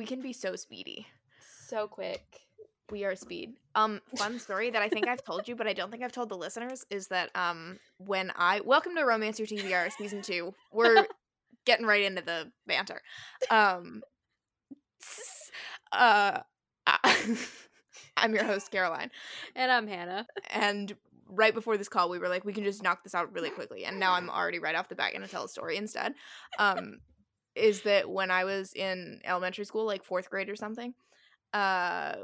We can be so speedy. So quick. We are speed. Um, fun story that I think I've told you, but I don't think I've told the listeners is that um, when I welcome to Romance Your TBR season two, we're getting right into the banter. Um, uh, I'm your host Caroline, And I'm Hannah. and right before this call, we were like, we can just knock this out really quickly, and now I'm already right off the bat gonna tell a story instead. Um, is that when I was in elementary school, like fourth grade or something, uh,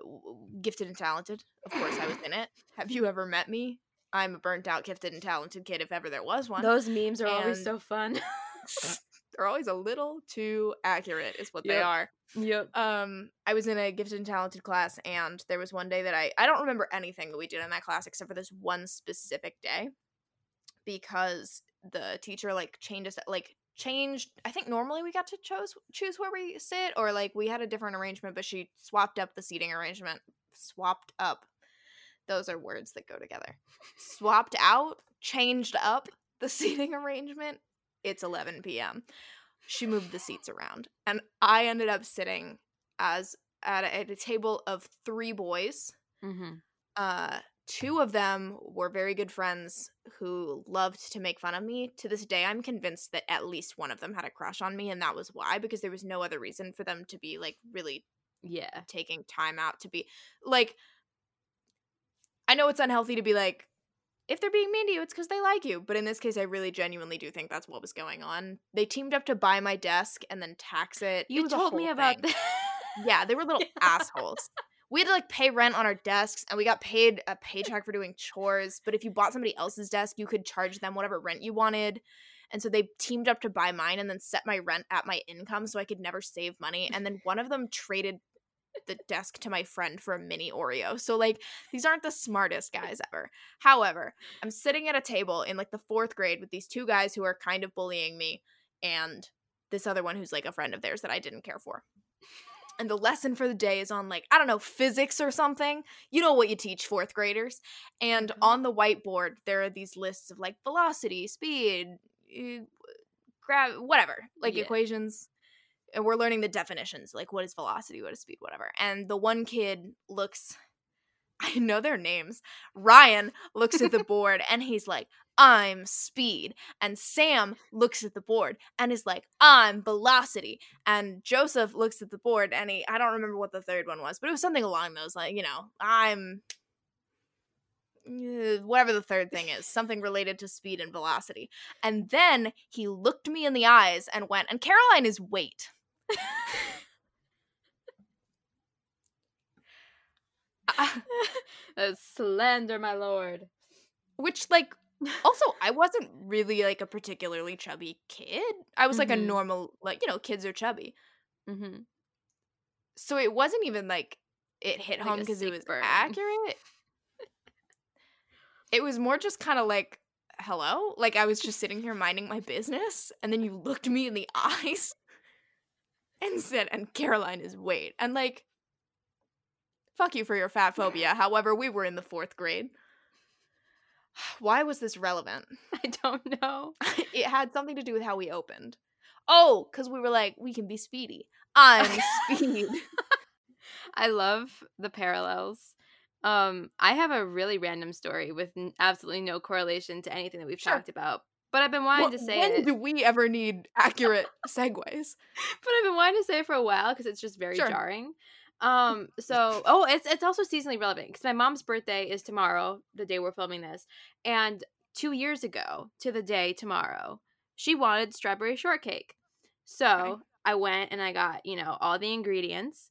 gifted and talented. Of course, I was in it. Have you ever met me? I'm a burnt out, gifted and talented kid, if ever there was one. Those memes are always so fun. They're always a little too accurate, is what they are. yep. um i was in a gifted and talented class and there was one day that i i don't remember anything that we did in that class except for this one specific day because the teacher like changed us like changed i think normally we got to choose choose where we sit or like we had a different arrangement but she swapped up the seating arrangement swapped up those are words that go together swapped out changed up the seating arrangement it's 11 p.m she moved the seats around and i ended up sitting as at a, at a table of three boys Mm-hmm. uh two of them were very good friends who loved to make fun of me to this day i'm convinced that at least one of them had a crush on me and that was why because there was no other reason for them to be like really Yeah. taking time out to be like I know it's unhealthy to be like if they're being mean to you it's cuz they like you but in this case I really genuinely do think that's what was going on. They teamed up to buy my desk and then tax it. It You a told me about that. Yeah, they were little assholes. We had to like pay rent on our desks and we got paid a paycheck for doing chores, but if you bought somebody else's desk, you could charge them whatever rent you wanted. And so they teamed up to buy mine and then set my rent at my income so I could never save money. And then one of them traded the desk to my friend for a mini Oreo. So like these aren't the smartest guys ever. However, I'm sitting at a table in like the 4th grade with these two guys who are kind of bullying me and this other one who's like a friend of theirs that I didn't care for. And the lesson for the day is on like I don't know, physics or something. You know what you teach 4th graders. And Mhm. on the whiteboard there are these lists of like velocity, speed, uh, grab whatever, like Yeah. equations and we're learning the definitions like what is velocity what is speed whatever and the one kid looks i know their names. Ryan looks at the board and he's like i'm speed and sam looks at the board and is like i'm velocity and joseph looks at the board and he i don't remember what the third one was but it was something along those like you know i'm uh, whatever the third thing is something related to speed and velocity. And then he looked me in the eyes and went and caroline is weight I- That's slander, my lord. which like also i wasn't really like a particularly chubby kid i was like a Mhm. normal like you know kids are chubby Mm-hmm. so it wasn't even like it hit Like home because it was burn. accurate it was more just kind of like hello like i was just sitting here minding my business and then you looked me in the eyes and said and caroline is weight and like fuck you for your fat phobia however we were in the fourth grade why was this relevant I don't know. it had something to do with how we opened oh because we were like we can be speedy i'm speed I love the parallels. Um, I have a really random story with n- absolutely no correlation to anything that we've Sure. talked about. But I've been wanting Wh- to say when it. do we ever need accurate segues? but I've been wanting to say it for a while because it's just very Sure. jarring. Um, so oh, it's it's also seasonally relevant because my mom's birthday is tomorrow, the day we're filming this, and two years ago to the day tomorrow, she wanted strawberry shortcake. So Okay. I went and I got you know all the ingredients,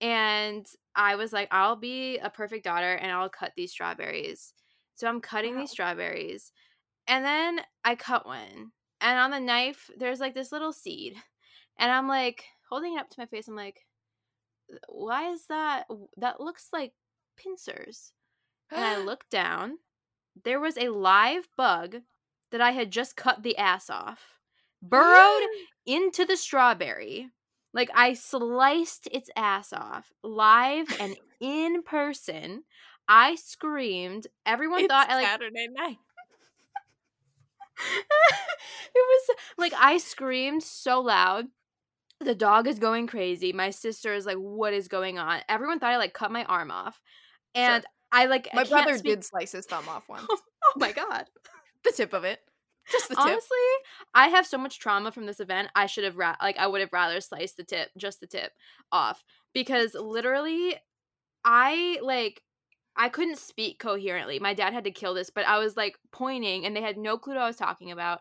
and I was like, I'll be a perfect daughter and I'll cut these strawberries. So I'm cutting Wow. these strawberries, and then I cut one, and on the knife there's like this little seed, and I'm like holding it up to my face. I'm like, why is that? That looks like pincers. And I looked down. There was a live bug that I had just cut the ass off, burrowed into the strawberry. Like I sliced its ass off live and in person. I screamed. Everyone It's thought I like Saturday night. it was like I screamed so loud. The dog is going crazy. My sister is like, "What is going on?" Everyone thought I like cut my arm off, and I like I My can't brother speak- did slice his thumb off once. Oh my god. the tip of it. Just the tip. Honestly, I have so much trauma from this event. I should have ra- like I would have rather sliced the tip, just the tip off because literally I like I couldn't speak coherently. My dad had to kill this, but I was like pointing and they had no clue what I was talking about.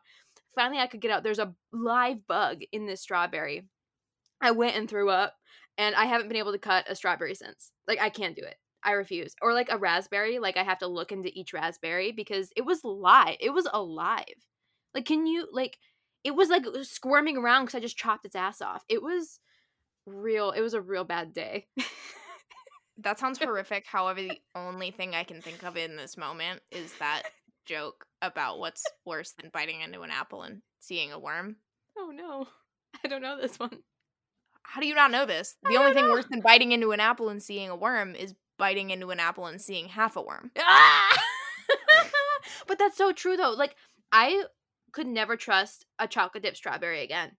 Finally I could get out. There's a live bug in this strawberry. I went and threw up and I haven't been able to cut a strawberry since. Like I can't do it. I refuse. Or like a raspberry, like I have to look into each raspberry because it was live. It was alive. Like can you like it was like squirming around cuz I just chopped its ass off. It was real. It was a real bad day. That sounds horrific. However, the only thing I can think of in this moment is that joke about what's worse than biting into an apple and seeing a worm. oh no. I don't know this one. How do you not know this? The only thing know. worse than biting into an apple and seeing a worm is biting into an apple and seeing half a worm. Ah! but that's so true though. Like I could never trust a chocolate dip strawberry again.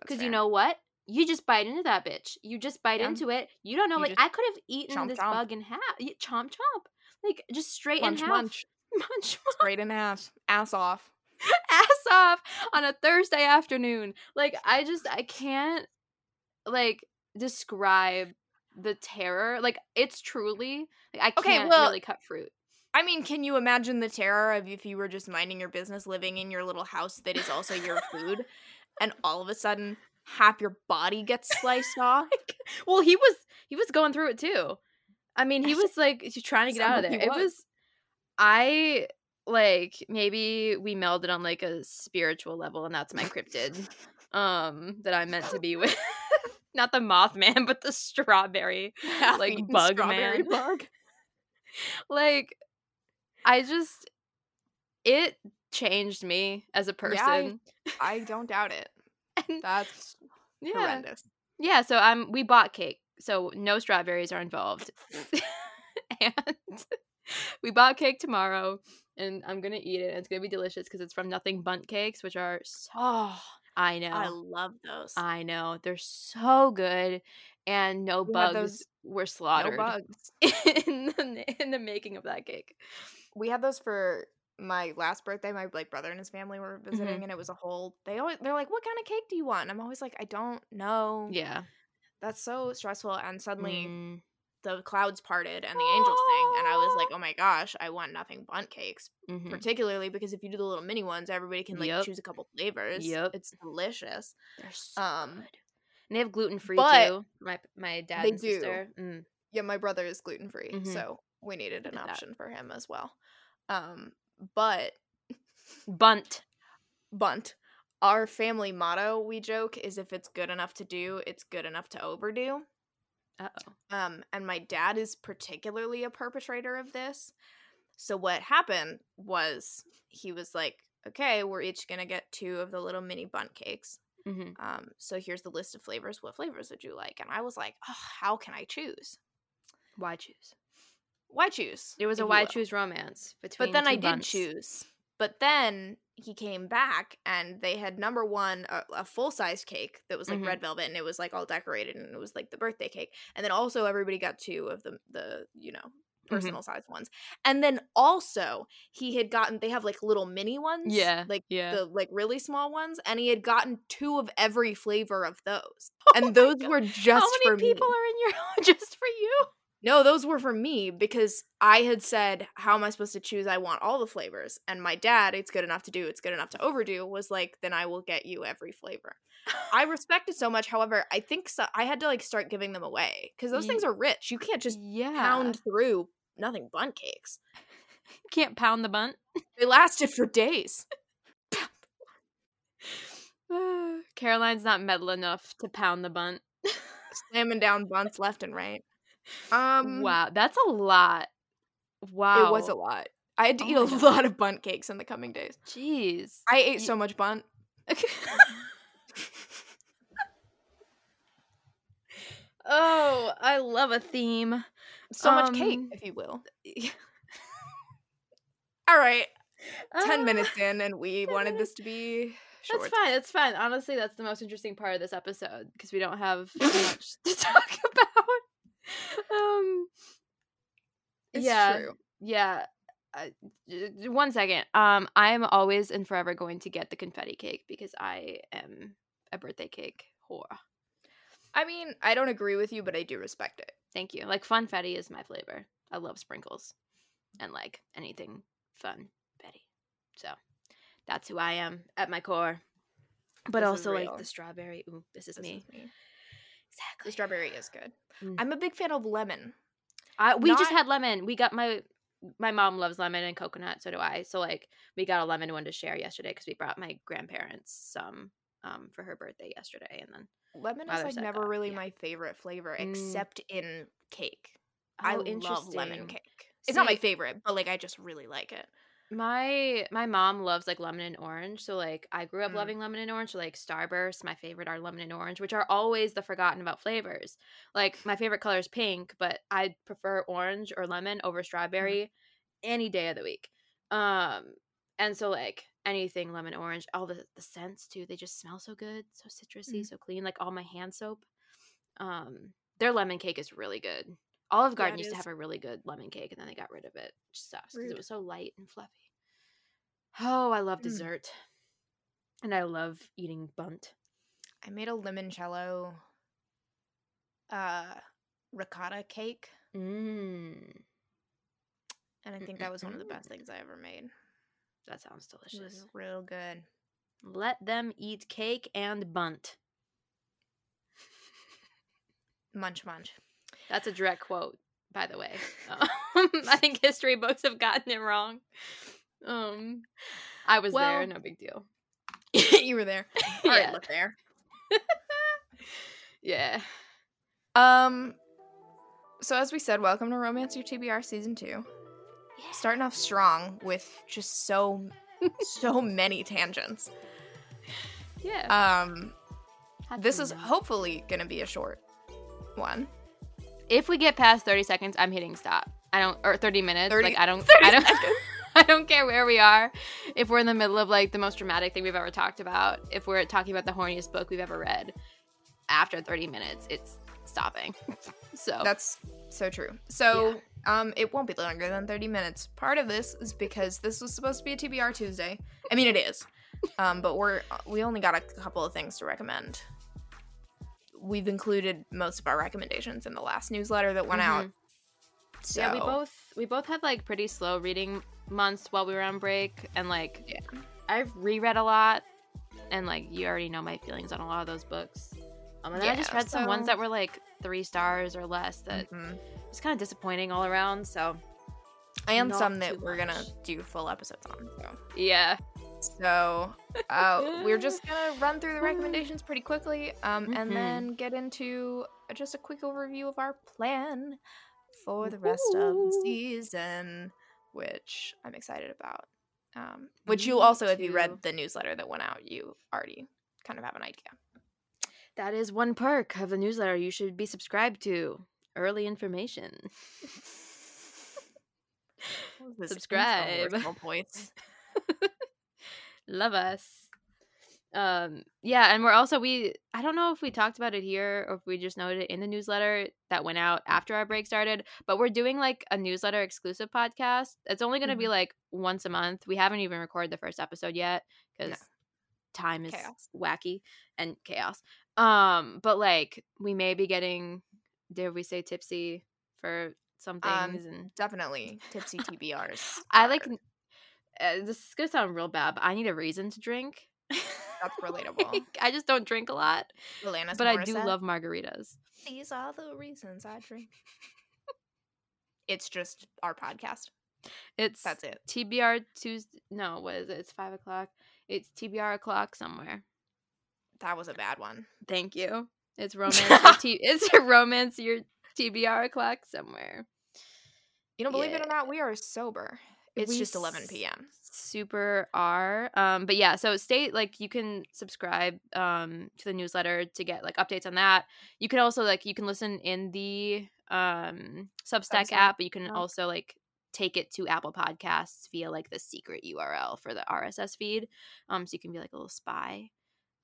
Because you know what? You just bite into that bitch. You just bite Yeah. into it. You don't know. You like I could have eaten chomp, this chomp. bug in half. Chomp chomp. Like just straight munch, in half. munch, Munch straight in half, ass off. ass off on a Thursday afternoon. Like I just I can't like describe the terror. Like it's truly like I Okay, can't well- really cut fruit. I mean, can you imagine the terror of if you were just minding your business, living in your little house that is also your food, and all of a sudden half your body gets sliced off? well, he was he was going through it too. I mean, he was like he's trying to get out of there. It was. was I like maybe we melded on like a spiritual level and that's my cryptid um that I'm meant to be with. Not the Mothman, but the strawberry. Like, bug strawberry man. bug. Like I just it changed me as a Yeah, I- person. I don't doubt it. And- That's yeah. horrendous. Yeah, so um we bought cake. So no strawberries are involved. and we bought cake tomorrow and I'm going to eat it. and It's going to be delicious cuz it's from Nothing Bundt Cakes, which are so Oh, I know. I love those. I know. They're so good and no We bugs those- were no slaughtered bugs. in the in the making of that cake. We had those for my last birthday. My like brother and his family were Mm-hmm. visiting, and it was a whole. They always they're like, "What kind of cake do you want?" And I'm always like, "I don't know." Yeah. That's so stressful. And suddenly Mm, the clouds parted and the angels sang, my gosh, I want nothing Bundt cakes." mhm. Particularly because if you do the little mini ones, everybody can like Yep. choose a couple flavors. Yep. it's delicious. They're so Um, good. And they have gluten free too. My my dad they do. Mm. Yeah, my brother is gluten free, Mhm. so we needed an Did that. option for him as well. Um, but Bunt. bunt. Our family motto, we joke, is if it's good enough to do, it's good enough to overdo. Uh-oh. Um, and my dad is particularly a perpetrator of this. So what happened was he was like, "Okay, we're each gonna get two of the little mini Bundt cakes. hmm Um, so here's the list of flavors. What flavors would you like?" And I was like, oh, "How can I choose? Why choose? Why choose?" It was a why choose romance between But then I did choose. But then he came back and they had number one a, a full size cake that was like Mhm. red velvet and it was like all decorated and it was like the birthday cake. And then also everybody got two of the the you know Mm-hmm. personal size ones. And then also he had gotten they have like little mini ones. Yeah, Like yeah. the like really small ones. And he had gotten two of every flavor of those. Oh and those God. were just How many people me. are in your just for you? No, those were for me because I had said, How am I supposed to choose? I want all the flavors. And my dad, it's good enough to do, it's good enough to overdo, was like, Then I will get you every flavor. I respect it so much. However, I think so- I had to like start giving them away because those Ye- things are rich. You can't just yeah. pound through nothing Bundt cakes. Can't pound the bunt. They lasted for days. Caroline's not metal enough to pound the bunt. Slamming down bunts left and right. Um, wow, that's a lot. Wow, It was a lot. I had to Oh eat a God. lot of Bundt cakes in the coming days. Jeez. I ate Ye- so much bunt. oh, I love a theme. So much cake, Um, if you will. All right. 10 Ah, minutes in, and we wanted minutes. this to be short. That's fine. That's fine. Honestly, that's the most interesting part of this episode because we don't have much to talk about. Um. It's yeah. true. Yeah. Uh, one second. Um, I am always and forever going to get the confetti cake because I am a birthday cake whore. I mean, I don't agree with you, but I do respect it. Thank you. Like funfetti is my flavor. I love sprinkles and like anything fun Betty. So that's who I am at my core. But This also like the strawberry. Ooh, this is This me. is me. The strawberry is good. Mm. I'm a big fan of lemon. I, we just had lemon. We got my my mom loves lemon and coconut. So do I. So like we got a lemon one to share yesterday because we brought my grandparents some um for her birthday yesterday, and then Lemon is like never got- really yeah. my favorite flavor, Mm. except in cake. I Oh, love lemon cake. It's not my favorite, but like I just really like it. My my mom loves like lemon and orange, so like I grew up Mm. loving lemon and orange. So like Starburst, my favorite are lemon and orange, which are always the forgotten about flavors. Like my favorite color is pink, but I prefer orange or lemon over strawberry any day of the week. Um, and so like anything lemon orange, all the the scents too, they just smell so good, so citrusy, Mm. so clean. Like all my hand soap, um, their lemon cake is really good. Olive Garden it used to have a really good lemon cake, and then they got rid of it, which sucks because it was so light and fluffy. Oh, I love Mm. dessert, and I love eating bunt. I made a limoncello uh ricotta cake, Mmm, and I think that was one of the best things I ever made. that sounds It was delicious. real good. Let them eat cake and bunt. Munch munch. That's a direct quote, by the way. Um, I think history books have gotten it wrong. Um, I was there, no big deal. you were there. All Yeah. there. Yeah. Um so as we said, welcome to Romance Your TBR season 2. Starting off strong with just so so many tangents. Yeah. Um this is know. hopefully going to be a short one. If we get past 30 seconds, I'm hitting stop. I don't or 30 minutes. 30 like I don't 30 I don't. I don't care where we are. If we're in the middle of like the most dramatic thing we've ever talked about, if we're talking about the horniest book we've ever read, after 30 minutes, it's stopping. so That's so true. So, um, it won't be longer than 30 minutes. Part of this is because this was supposed to be a TBR Tuesday. I mean, it is. Um, but we're we only got a couple of things to recommend. We've included most of our recommendations in the last newsletter that went out. So, yeah, we both we both had like pretty slow reading months while we were on break, and like Yeah. I've reread a lot, and like you already know my feelings on a lot of those books. Um, and then I just Yeah, read some ones that were like three stars or less that Mhm. was kind of disappointing all around. So and some that we're gonna do full episodes on. So, yeah, so uh, we're just gonna run through the recommendations pretty quickly, um, and Mhm. then get into just a quick overview of our plan for the rest of the season, which I'm excited about. Um, which you also, if you read the newsletter that went out, you already kind of have an idea. that is one perk of the newsletter you should be subscribed to. Early information. Subscribe. voice. Love us. Um yeah, and we're also we I don't know if we talked about it here or if we just noted it in the newsletter that went out after our break started, but we're doing like a newsletter exclusive podcast. It's only going to be Mhm. like once a month. We haven't even recorded the first episode yet cuz time is Chaos. wacky and chaos. Um but like we may be getting dare we say tipsy for some Um, things and Definitely tipsy TBRs. I like uh, this is gonna sound real bad, but I need a reason to drink. That's relatable. Like, I just don't drink a lot, Alanis but I do love margaritas. These are the reasons I drink. it's just our podcast. It's That's it. TBR Tuesday. No, what is it? It's five o'clock. It's TBR o'clock somewhere. That was a bad one. Thank you. It's romance. T- it's a romance. Your TBR o'clock somewhere. You know, believe it or not, we are sober. It's We just 11 p.m. Super are. Um, but yeah, so stay like you can subscribe um to the newsletter to get like updates on that. You can also like you can listen in the um Substack Substack app, but you can app. also like take it to Apple Podcasts via like the secret URL for the RSS feed. Um, so you can be like a little spy.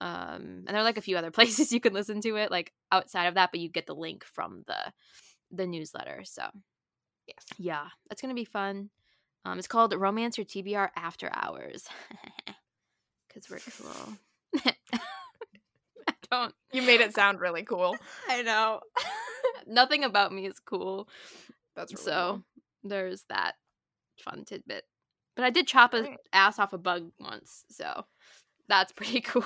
Um, and there are like a few other places you can listen to it, like outside of that, but you get the link from the the newsletter. So Yes. yeah, that's gonna be fun. Um, it's called Romance Your TBR After Hours. Cause we're cool. I don't You made it sound really cool. I know. Nothing about me is cool. That's really so cool. there's that fun tidbit. But I did chop an Right. ass off a bug once, so that's pretty cool.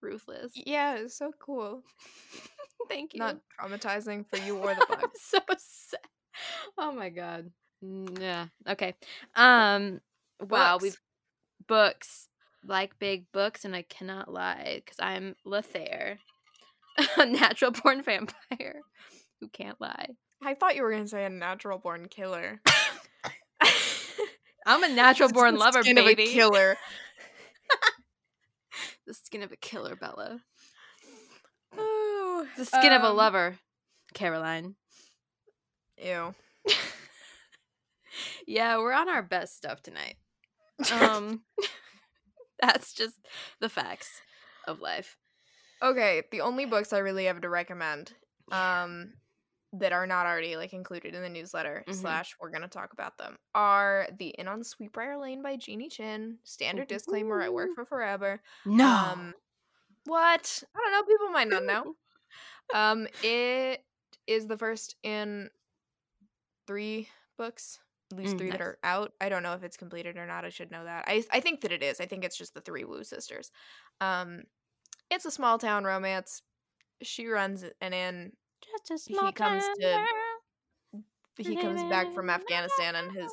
Ruthless. Yeah, it's so cool. Thank you. Not traumatizing for you or the bug. so sad. Oh my god. Mm, Yeah. Okay. Um wow, Books. we've books like big books and I cannot lie cuz I'm Lathair, a natural born vampire who can't lie. I thought you were gonna say a natural born killer. I'm a natural born lover, skin of a baby. killer. the skin of a killer, Bella. Ooh, The skin of a um, lover, Caroline. Ew. Yeah, we're on our best stuff tonight. Um, that's just the facts of life. okay, the only books I really have to recommend, um, that are not already like included in the newsletter Mhm. slash we're gonna talk about them are the Inn on Sweetbriar Lane by Jeannie Chin. Standard disclaimer: I work for forever. No. Um, what? I don't know. People might not know. Um, it is the first in three books, at least Mm, three that are out. I don't know if it's completed or not. I should know that. I I think that it is. I think it's just the three Wu sisters. Um, it's a small town romance. She runs an inn. Just a he small comes town to- He comes back from Afghanistan, and his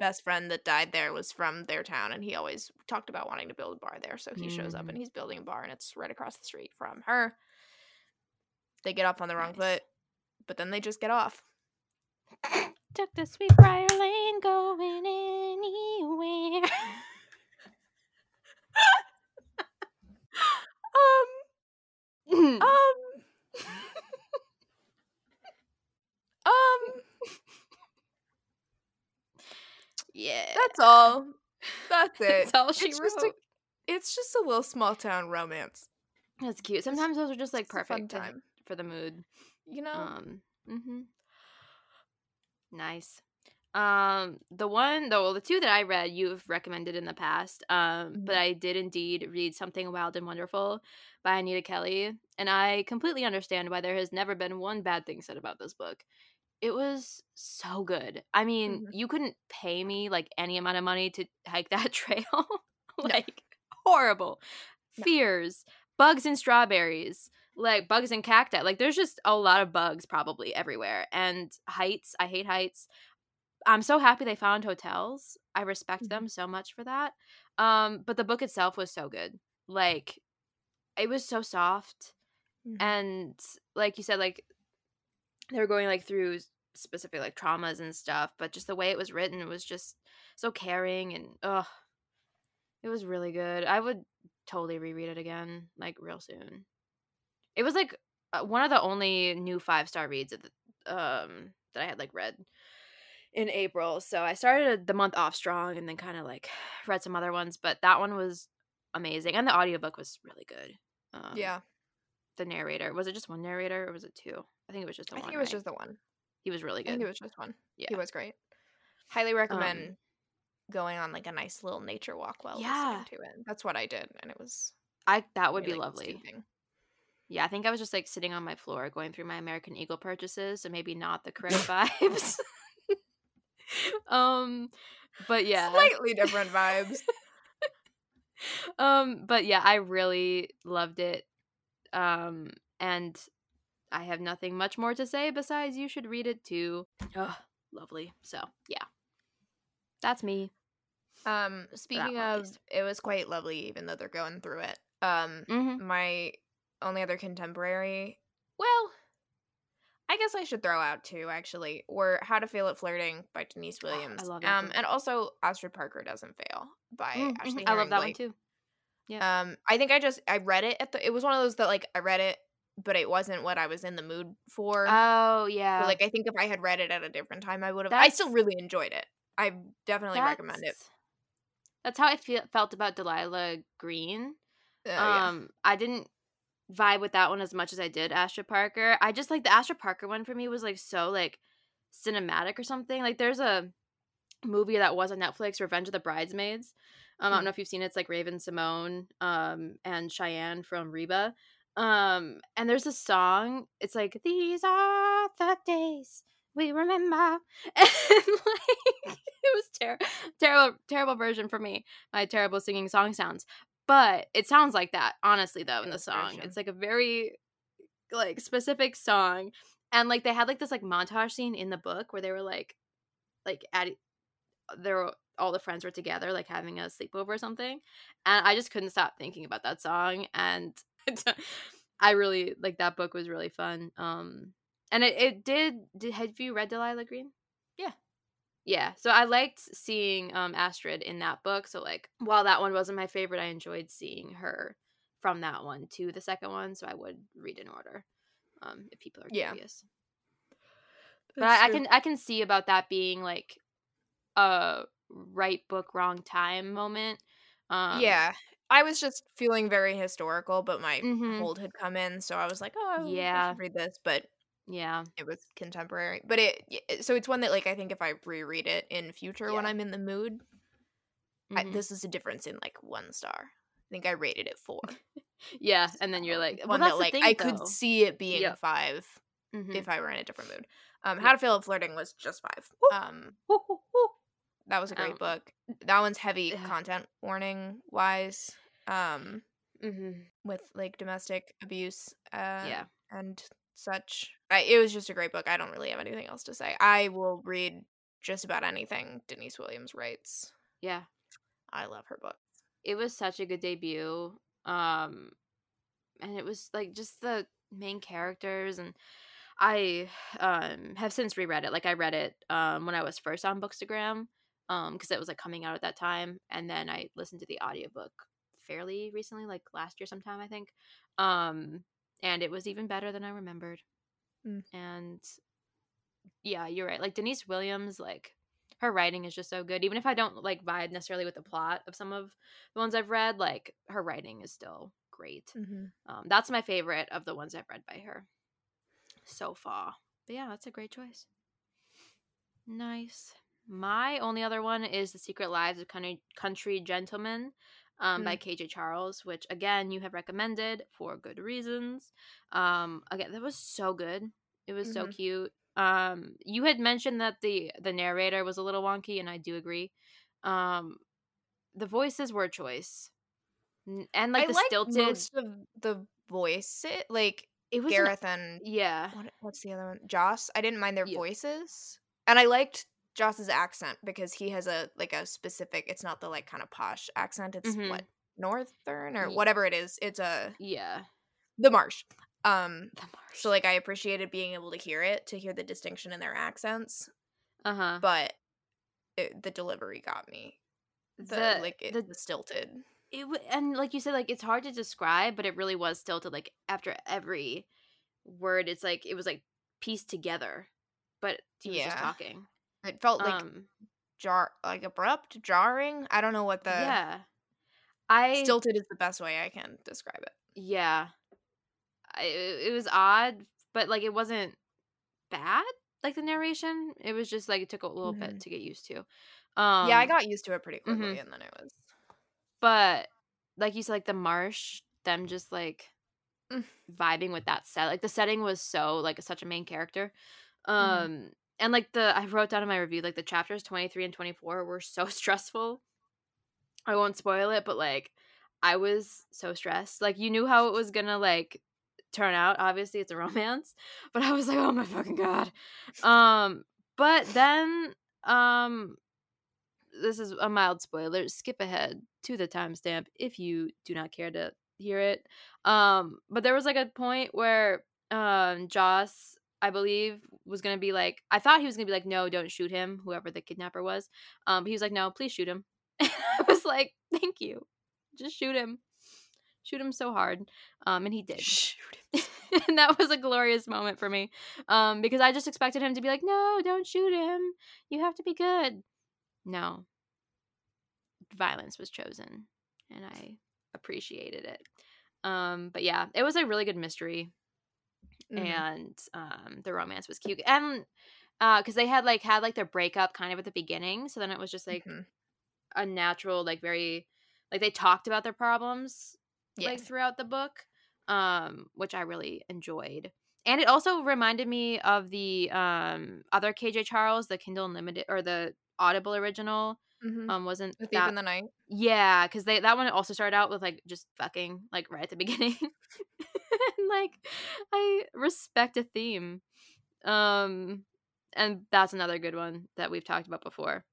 best friend that died there was from their town, and he always talked about wanting to build a bar there. So he shows up Mm. and he's building a bar, and it's right across the street from her. They get off on the wrong Nice. foot, but then they just get off. Took the sweet briar lane, going anywhere. Um, um, um. yeah, That's all. That's it. That's all she it's just a, wrote. it's just a little small town romance. That's cute. Sometimes those are just like It's perfect time. for the mood. You know. Um. Mm-hmm. Nice. Um. The one, though, the two that I read, you've recommended in the past. Um. But Mhm. I did indeed read something wild and wonderful by Anita Kelly, and I completely understand why there has never been one bad thing said about this book. It was so good. I mean, Mhm. you couldn't pay me like any amount of money to hike that trail. like horrible No. fears, bugs and strawberries, like bugs and cacti. Like there's just a lot of bugs probably everywhere. And heights, I hate heights. I'm so happy they found hotels. I respect Mhm. them so much for that. Um, but the book itself was so good. Like it was so soft Mhm. and like you said like they were going like through specific like traumas and stuff but just the way it was written was just so caring and ugh it was really good i would totally reread it again like real soon it was like uh, one of the only new five star reads the, um that i had like read in april so i started the month off strong and then kind of like read some other ones but that one was amazing and the audiobook was really good um, yeah, the narrator. Was it just one narrator or was it two? I think it was just the I one. think it was right? just the one. he was really I good. think it was just one. Yeah. He was great. Highly recommend Um, going on like a nice little nature walk while Yeah. listening to it. That's what I did, and it was I that would really be lovely. soothing. Yeah, I think I was just like sitting on my floor going through my American Eagle purchases, so maybe not the correct vibes. um, but yeah, Slightly different vibes. um, but yeah, I really loved it. Um, and I have nothing much more to say besides you should read it too. Oh, lovely. So yeah, that's me. Um, speaking of, it was quite lovely, even though they're going through it. Um, Mm-hmm. my only other contemporary, well, I guess I should throw out two actually, were How to Fail at Flirting by Denise Williams. love that um, and also Astrid Parker Doesn't Fail by Mhm, Ashley. I love that one too. Yeah. Um, I think I just I read it at the. It was one of those that like I read it but it wasn't what I was in the mood for. Oh So, yeah. like I think if I had read it at a different time, I would have. I still really enjoyed it. I definitely recommend it. That's- how I feel, felt about Delilah Green. Uh, yeah. um, I didn't vibe with that one as much as I did Astrid Parker. I just like the Astrid Parker one for me was like so like cinematic or something. Like there's a movie that was on Netflix, Revenge of the Bridesmaids. Um, I don't Mm. know if you've seen it. It's like Raven-Symoné um, and Cheyenne from Reba. Um, and there's a song. It's like these are the days we remember, and like it was terrible, terrible, terrible version for me. My terrible singing song sounds, but it sounds like that. Honestly, though, in the song, it's like a very like specific song, and like they had like this like montage scene in the book where they were like, like at there all the friends were together like having a sleepover or something and i just couldn't stop thinking about that song and i really like that book was really fun um and it, it did did have you read delilah green Yeah. Yeah so i liked seeing um astrid in that book so like while that one wasn't my favorite i enjoyed seeing her from that one to the second one so i would read in order um if people are curious. Yeah. but I, I can I can see about that being like a right book wrong time moment. Um, yeah. I was just feeling very historical, but my Mhm. cold had come in, so I was like, "Oh, I Yeah. read this." But yeah, it was contemporary. But it, so it's one that like I think if I reread it in future when I'm in the mood, I, mhm. this is a difference in like one star. I think I rated it four. yeah, and then you're like, well, one that like thing, I though. could see it being Yep. five Mhm. if I were in a different mood. Um, Yeah. How to Fail at Flirting was just five. Um, that was a great Um, book. That one's heavy yeah. content warning wise. Um, Mhm. with like domestic abuse. Uh, Yeah. and such. I, it was just a great book. I don't really have anything else to say. I will read just about anything Denise Williams writes. yeah, I love her book. it was such a good debut. Um, and it was like just the main characters and. I um have since reread it. Like I read it um when I was first on Bookstagram um because it was like coming out at that time and then I listened to the audiobook fairly recently like last year sometime I think. Um and it was even better than I remembered. Mm. And yeah, you're right. Like Denise Williams like her writing is just so good. Even if I don't like vibe necessarily with the plot of some of the ones I've read, like her writing is still great. Mm-hmm. Um, that's my favorite of the ones I've read by her so far. But yeah, that's a great choice. Nice. My only other one is The Secret Lives of Country, Country Gentlemen um, by KJ Charles, which again you have recommended for good reasons. Um, again, that was so good. It was so Mhm. cute. Um, you had mentioned that the the narrator was a little wonky, and I do agree. Um, the voices were a choice, and like I the stilted. most of the voice. It, like it was an- Gareth and yeah. what, what's the other one? Joss. I didn't mind their Yeah. voices, and I liked Joss's accent because he has a like a specific. It's not the like kind of posh accent. It's Mhm. what northern or Ye- whatever it is. It's a Yeah. the marsh. Um, The marsh. so like I appreciated being able to hear it, to hear the distinction in their accents, uh huh. but it, the delivery got me. The, The like it, the the stilted. it w- and like you said, like it's hard to describe, but it really was stilted. Like after every word, it's like it was like pieced together, but he was just talking. It felt like um. jar, like abrupt, jarring. I don't know what the yeah. I stilted is the best way I can describe it. yeah. I, it it was odd, but like it wasn't bad. Like the narration, it was just like it took a little bit Mhm. to get used to. Um, yeah, I got used to it pretty quickly, mhm. and then it was. but like you said like the marsh them just like Mm. vibing with that set like the setting was so like such a main character Mhm. um and like the i wrote down in my review like the chapters 23 and 24 were so stressful i won't spoil it but like i was so stressed like you knew how it was gonna like turn out obviously it's a romance but i was like oh my fucking god um but then um this is a mild spoiler. Skip ahead to the timestamp if you do not care to hear it. Um, but there was like a point where um Joss, I believe, was gonna be like, I thought he was gonna be like, no, don't shoot him, whoever the kidnapper was. Um, but he was like, no, please shoot him. I was like, thank you, just shoot him. shoot him so hard. Um, and he did. Shoot. and that was a glorious moment for me. Um, because I just expected him to be like, no, don't shoot him. You have to be good. No. Violence was chosen. And I appreciated it. Um, but yeah, it was a really good mystery. Mhm. And um the romance was cute. And uh because they had like had like their breakup kind of at the beginning. So then it was just like Mhm. a natural, like very like they talked about their problems Yeah. like throughout the book, um, which I really enjoyed. And it also reminded me of the um other KJ Charles, the Kindle Unlimited or the Audible original. Mhm. Um, wasn't The Thief that in the Night. yeah, because they that one also started out with like just fucking like right at the beginning. and like I respect a theme. Um and that's another good one that we've talked about before.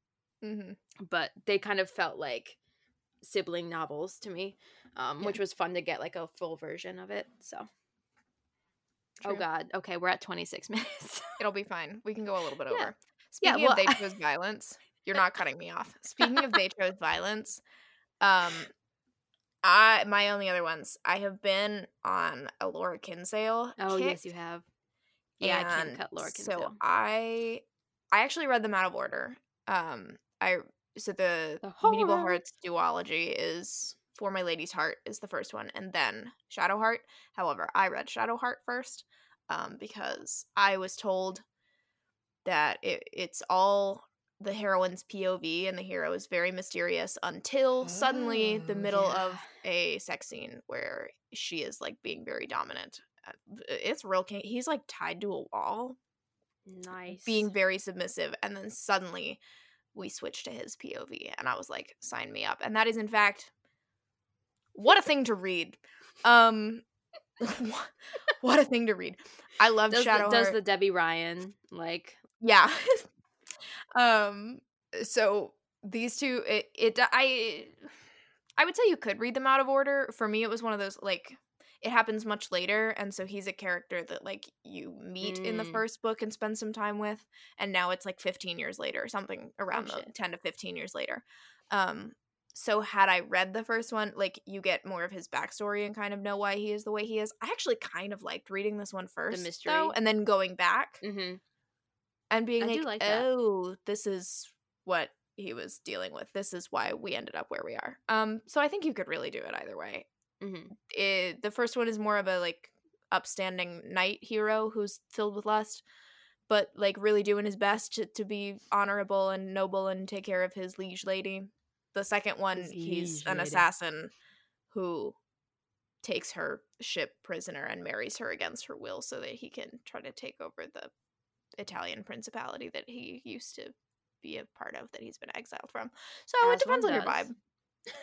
Mm-hmm. But they kind of felt like sibling novels to me. Um, Yeah. which was fun to get like a full version of it. So Oh god. Okay, we're at 26 minutes. It'll be fine. We can go a little bit Yeah. over. Yeah, Speaking well, of they I- chose violence, you're not cutting me off. Speaking of they chose violence, um, I my only other ones. I have been on a Laura Kinsale. oh, kick, yes, you have. Yeah, I can't cut Laura So I I actually read them out of order. Um, I so the, The medieval hearts duology is for my lady's heart is the first one, and then Shadowheart. However, I read Shadowheart first, um, because I was told that it, it's all the heroine's POV and the hero is very mysterious until suddenly the Oh, middle yeah. of a sex scene where she is like being very dominant. Uh, It's real. He's like tied to a wall, Nice. being very submissive, and then suddenly we switch to his POV, and I was like, "Sign me up!" And that is, in fact, what a thing to read. Um, what- what a thing to read. I love does Shadow the, does the Debby Ryan like Yeah. um so these two it, it I I would say you could read them out of order. For me it was one of those like it happens much later and so he's a character that like you meet in the Mm. first book and spend some time with and now it's like 15 years later or something around the 10 to 15 years later. Um so had I read the first one, like you get more of his backstory and kind of know why he is the way he is. I actually kind of liked reading this one first, mystery? though, and then going back mm-hmm. And being like, like oh, this is what he was dealing with. This is why we ended up where we are. Um, so I think you could really do it either way. Mm-hmm. It, the first one is more of a like upstanding knight hero who's filled with lust, but like really doing his best to, to be honorable and noble and take care of his liege lady. The second one, His he's an lady. assassin who takes her ship prisoner and marries her against her will so that he can try to take over the Italian principality that he used to be a part of that he's been exiled from. So As it depends on your vibe.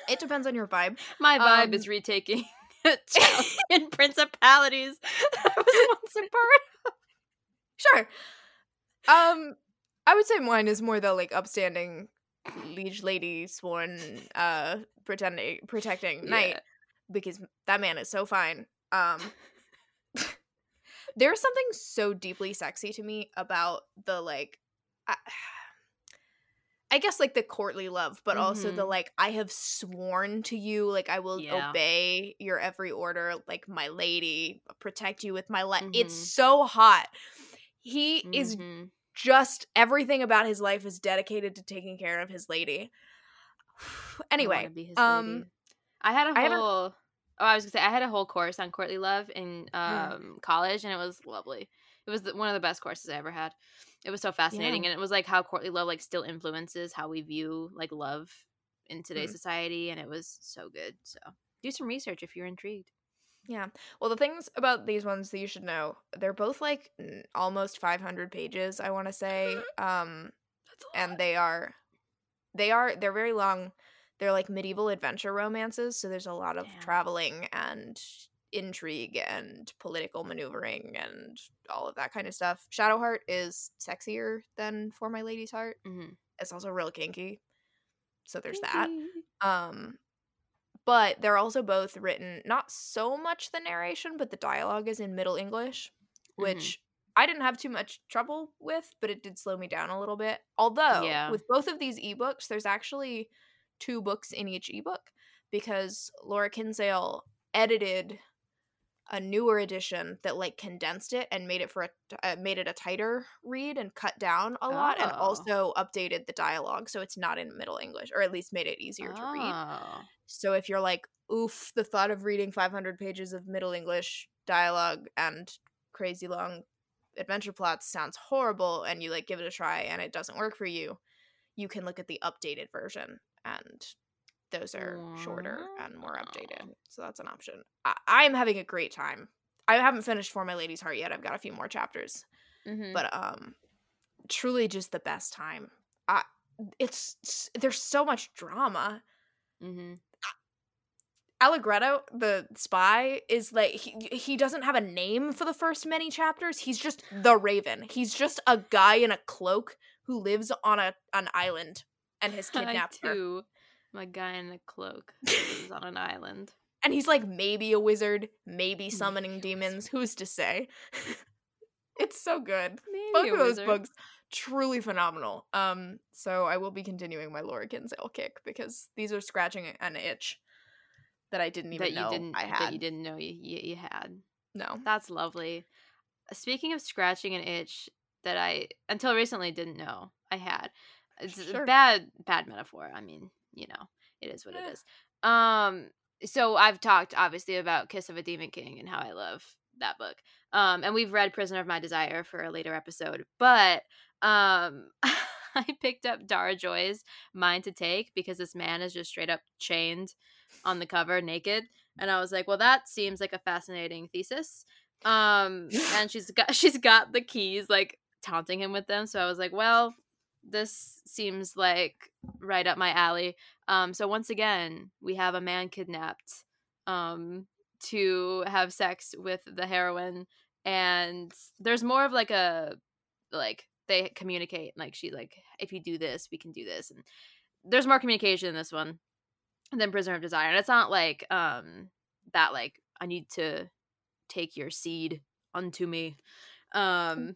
It depends on your vibe. My vibe Um, is retaking Italian principalities. I was once a part. Of. Sure. Um I would say mine is more the like upstanding liege lady sworn uh pretending protecting knight Yeah. because that man is so fine. Um there's something so deeply sexy to me about the like I, I guess like the courtly love, but also the Mhm. like I have sworn to you, like I will Yeah. obey your every order, like my lady, protect you with my life. Mhm. It's so hot. He is Mhm. just everything about his life is dedicated to taking care of his lady. Anyway, his um, lady. I had a whole. Oh, I was gonna say I had a whole course on courtly love in Mm. um, college, and it was lovely. It was the, one of the best courses I ever had. It was so fascinating, and it was like how courtly love like still influences how we view like love in today's Mm. society, and it was so good. So do some research if you're intrigued. Yeah. Well, the things about these ones that you should know, they're both like n- almost 500 pages, I want to say. Um and they are they are they're very long. They're like medieval adventure romances, so there's a lot of Damn. traveling and intrigue and political maneuvering and all of that kind of stuff. Shadowheart is sexier than For My Lady's Heart. hmm It's also real kinky. So there's that. Um but they're also both written not so much the narration, but the dialogue is in Middle English, which I didn't have too much trouble with, but it did slow me down a little bit. Although Yeah. with both of these ebooks, there's actually two books in each ebook because Laura Kinsale edited a newer edition that like condensed it and made it for a uh, made it a tighter read and cut down a lot and Oh. also updated the dialogue so it's not in middle english or at least made it easier to read Oh. so if you're like oof the thought of reading 500 pages of middle english dialogue and crazy long adventure plots sounds horrible and you like give it a try and it doesn't work for you you can look at the updated version and those are shorter and more updated so that's an option I- i'm having a great time i haven't finished for my lady's heart yet i've got a few more chapters Mhm. but um truly just the best time I, it's there's so much drama Mhm. Allegreto, the spy, is like he he doesn't have a name for the first many chapters. He's just the Raven. He's just a guy in a cloak who lives on a an island and has I kidnapped her. too. My guy in a cloak is on an island. And he's like maybe a wizard, maybe Maybe summoning a demons. Who's to say? it's so good. Maybe Both a of those books truly phenomenal. Um, so I will be continuing my Laura Kinsale kick because these are scratching an itch that I didn't even that you know didn't I had. that you didn't know you, you, you had. No. That's lovely. Speaking of scratching an itch that I until recently didn't know I had. It's a Sure. bad bad metaphor. I mean, you know, it is what Eh. it is. Um so I've talked obviously about Kiss of a Demon King and how I love that book. Um and we've read Prisoner of My Desire for a later episode. But um I picked up Dara Joy's Mine to Take because this man is just straight up chained on the cover naked and I was like, well that seems like a fascinating thesis. Um and she's got she's got the keys like taunting him with them. So I was like, well, this seems like right up my alley. Um so once again, we have a man kidnapped um to have sex with the heroine and there's more of like a like they communicate like she like if you do this we can do this and there's more communication in this one than prisoner of desire and it's not like um that like i need to take your seed unto me um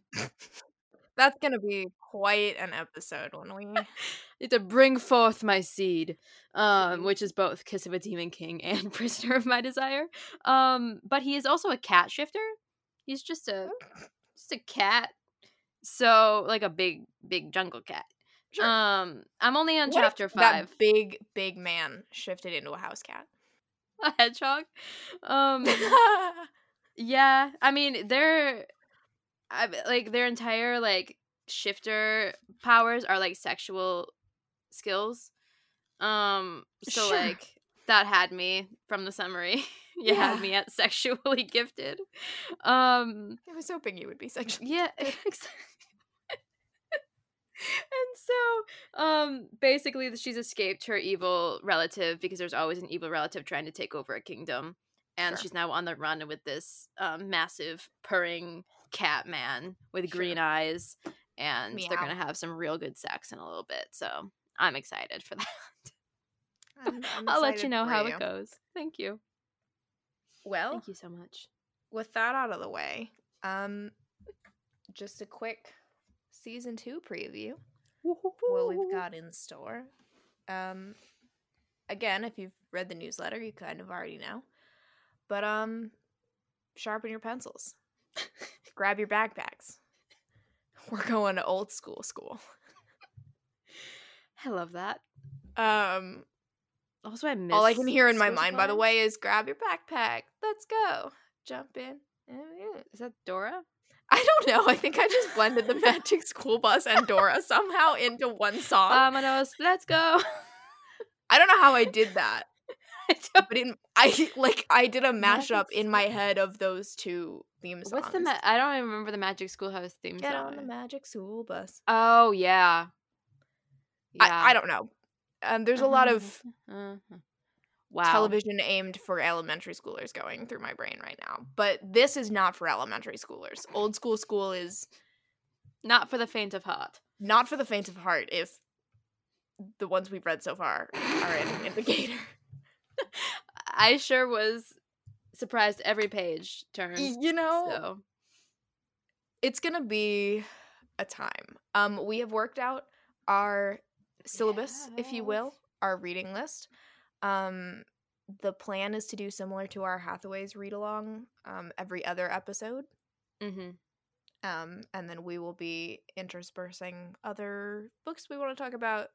That's gonna be quite an episode when we. need to bring forth my seed um which is both kiss of a demon king and prisoner of my desire um but he is also a cat shifter he's just a just a cat so like a big big jungle cat Sure. um i'm only on What chapter five That big, big man shifted into a house cat. a hedgehog um yeah i mean they're I, like their entire like shifter powers are like sexual skills um so Sure. like that had me from the summary you Yeah. had me at sexually gifted um I was hoping you would be sexually. yeah exactly and so um basically she's escaped her evil relative because there's always an evil relative trying to take over a kingdom and Sure. she's now on the run with this um massive purring cat man with Sure. green eyes and they're gonna have some real good sex in a little bit so i'm excited for that I'm- I'm i'll let you know how you. it goes thank you Well, thank you so much with that out of the way, um, just a quick season two preview. What we've got in store. Um, again, if you've read the newsletter, you kind of already know. But um, sharpen your pencils. Grab your backpacks. We're going to old school school. i love that Um, also i miss all I can hear in my mind, by the way, is grab your backpack. Let's go. Jump in. is that dora I don't know. I think I just blended the Magic School Bus and Dora somehow into one song. Vamonos, let's go. I don't know how I did that, I but in I like I did a mashup in my head of those two theme songs. What's the? Ma- I don't even remember the Magic Schoolhouse theme Get song. on the Magic School Bus. oh yeah, yeah. I, I don't know. Um, there's a lot of Uh-huh. Wow. television aimed for elementary schoolers going through my brain right now, but this is not for elementary schoolers. Old school school is Not for the faint of heart. not for the faint of heart. If the ones we've read so far are an indicator. I sure was surprised every page turned. You know, So it's gonna be a time. Um, we have worked out our syllabus, if you will, our reading list. Um, the plan is to do similar to our Hathaway's read along um, every other episode. Mm-hmm. Um, and then we will be interspersing other books we want to talk about,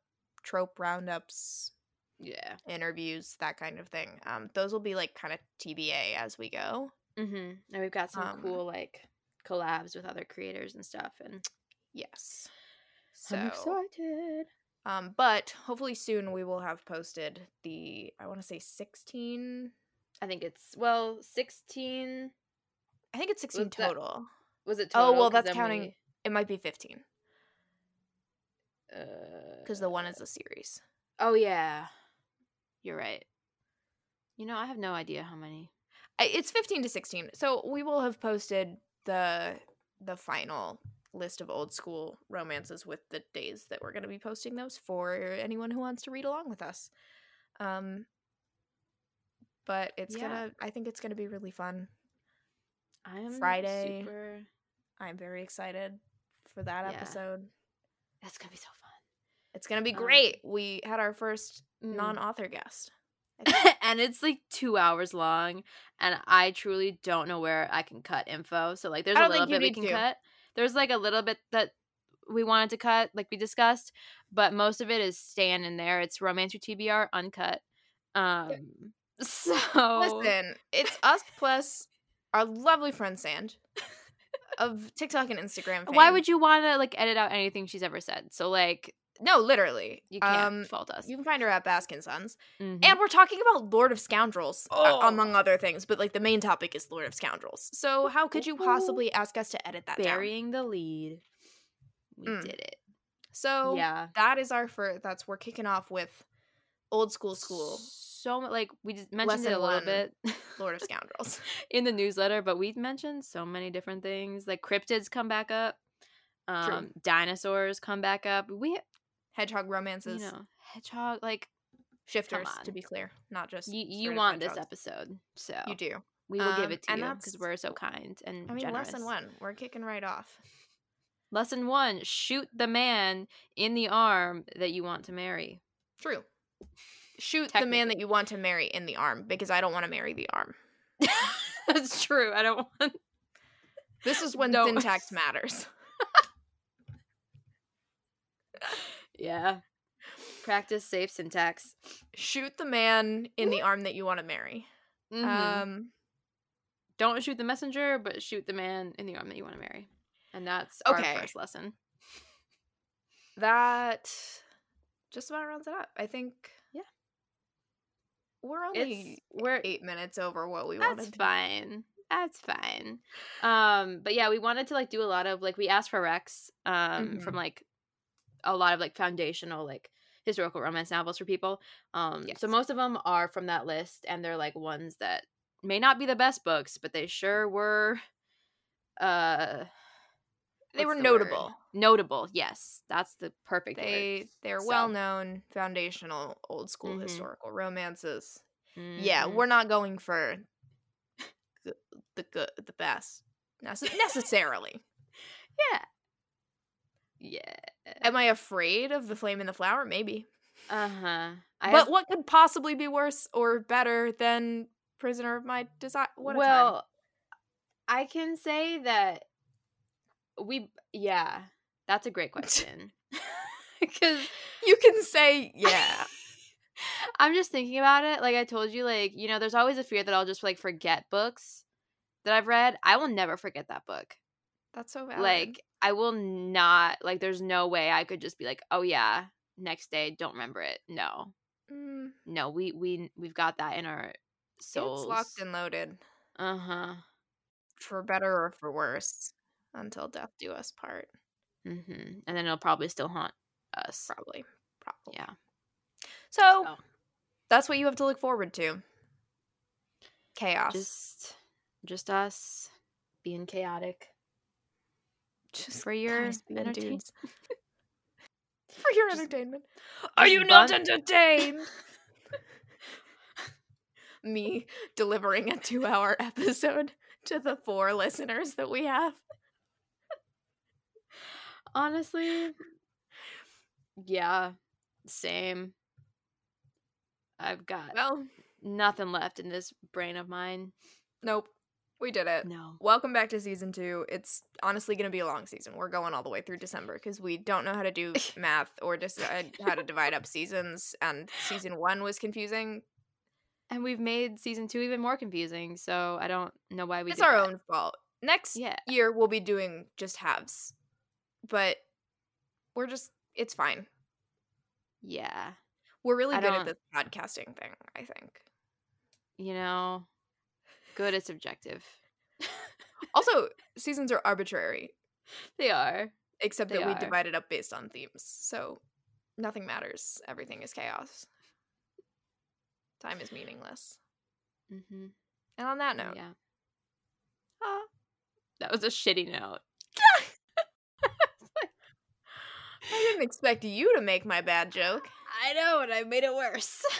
trope roundups, Yeah. interviews, that kind of thing. Um, those will be like kind of TBA as we go. Mm-hmm. And we've got some Um, cool like collabs with other creators and stuff. And Yes. So, I'm excited. um, but hopefully soon we will have posted the I want to say sixteen. I think it's well, sixteen. I think it's sixteen Was that- total. Was it? Oh, well that's counting- we- It might be fifteen uh, because the one is a series. Oh yeah, you're right. You know, I have no idea how many. It's fifteen to sixteen. So we will have posted the the final list of old school romances with the days that we're going to be posting those for anyone who wants to read along with us. Um, but it's Yeah. gonna. I think it's gonna be really fun. I am Friday. Super. I'm very excited for that Yeah. episode. That's gonna be so fun. It's gonna be Um, great. we had our first Mm. non-author guest. and it's like two hours long, and I truly don't know where I can cut info. So like, there's a little bit we can to. cut. There's like a little bit that we wanted to cut, like we discussed, but most of it is staying in there. It's Romance Your TBR uncut. Um, so Listen, it's us plus our lovely friend Sanj of TikTok and Instagram. Fame. why would you want to like edit out anything she's ever said? So like, No, literally. you can't Um, fault us. you can find her at baskinsuns, Mhm. and we're talking about Lord of Scoundrels, uh, Oh. among other things. But like the main topic is Lord of Scoundrels. So how could you possibly ask us to edit that down? burying the lead. We Mm. did it. So yeah. that is our first. That's we're kicking off with old school school So like we just mentioned it a little bit Lord of Scoundrels. in the newsletter, but we mentioned so many different things. Like cryptids come back up. Um, dinosaurs come back up. We, Hedgehog romances, you know, hedgehog. Like shifters. To be clear, not just you, you want this episode, so You do. we will give Um, it to and you because we're so kind and I mean, generous. lesson one. We're kicking right off. Lesson one: shoot the man in the arm that you want to marry. True. Shoot the man that you want to marry in the arm because I don't want to marry the arm. That's true. I don't want. This is when No. syntax matters. Yeah. Practice safe syntax. Shoot the man in the arm that you want to marry. Mhm. Um, Don't shoot the messenger, but shoot the man in the arm that you want to marry. And that's Okay. our first lesson. that just about rounds it up. I think. Yeah. We're only It's we're eight minutes over what we that's wanted. to fine. That's fine. Um, but yeah, we wanted to like do a lot of like we asked for Rex um Mhm. from like a lot of like foundational like historical romance novels for people. Um Yes. so most of them are from that list and they're like ones that may not be the best books, but they sure were uh They what's were the word? notable. Notable, yes. That's the perfect word. They they're So. well known foundational old school Mhm. historical romances. Yeah, Mhm. we're not going for the the good, the best nece- necessarily. yeah. Yeah. Am I afraid of the flame and the flower? Maybe. Uh-huh. I but have- what could possibly be worse or better than Prisoner of My Desire? What a well, time. I can say that we yeah, that's a great question. Cuz You can say yeah. I'm just thinking about it. Like I told you like, you know, there's always a fear that I'll just like forget books that I've read. I will never forget that book. That's so valid. Like I will not like there's no way I could just be like, "Oh yeah, next day don't remember it." No. Mm, No, we we we've got that in our souls. it's locked and loaded Uh-huh. for better or for worse until death do us part. Mhm. And then it'll probably still haunt us. Probably. Probably. Yeah. So So. that's what you have to look forward to. Chaos. Just just us being chaotic Just for your entertainment. For your Just- entertainment. Are you not entertained? Me delivering a two hour episode to the four listeners that we have. Honestly, yeah, same. I've got Well, nothing left in this brain of mine. Nope. We did it. No. Welcome back to season two. It's honestly going to be a long season. We're going all the way through December because we don't know how to do math or decide how to divide up seasons. And season one was confusing. And we've made season two even more confusing, so I don't know why we it's our that. own fault. Next Yeah. year, we'll be doing just halves. But we're just, it's fine. Yeah. We're really I good at this podcasting thing, I think. You know, good is subjective. Also, seasons are arbitrary, They are. except They that we are. divide it up based on themes. So nothing matters. Everything is chaos. Time is meaningless. Mm-hmm. And on that note, Yeah. Ah, that was a shitty note. I didn't expect you to make my bad joke. I know, and I made it worse.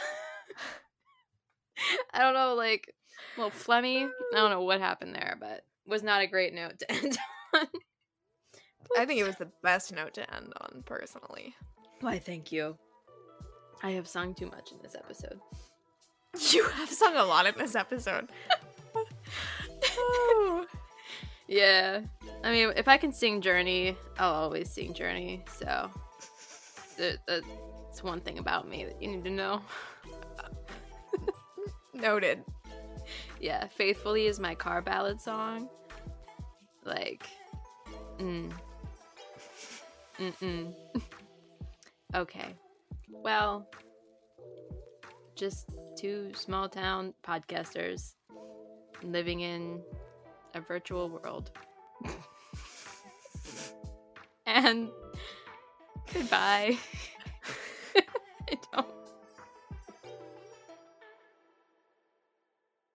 I don't know, like, well, Flemmy, I don't know what happened there, but was not a great note to end on. I think it was the best note to end on, personally. Why, thank you. I have sung too much in this episode. You have sung a lot in this episode. Oh. Yeah. I mean, if I can sing Journey, I'll always sing Journey, so that's one thing about me that you need to know. Noted. Yeah, Faithfully is my car ballad song. Like, mm. Mm-mm. okay. Well, just two small town podcasters living in a virtual world. and goodbye.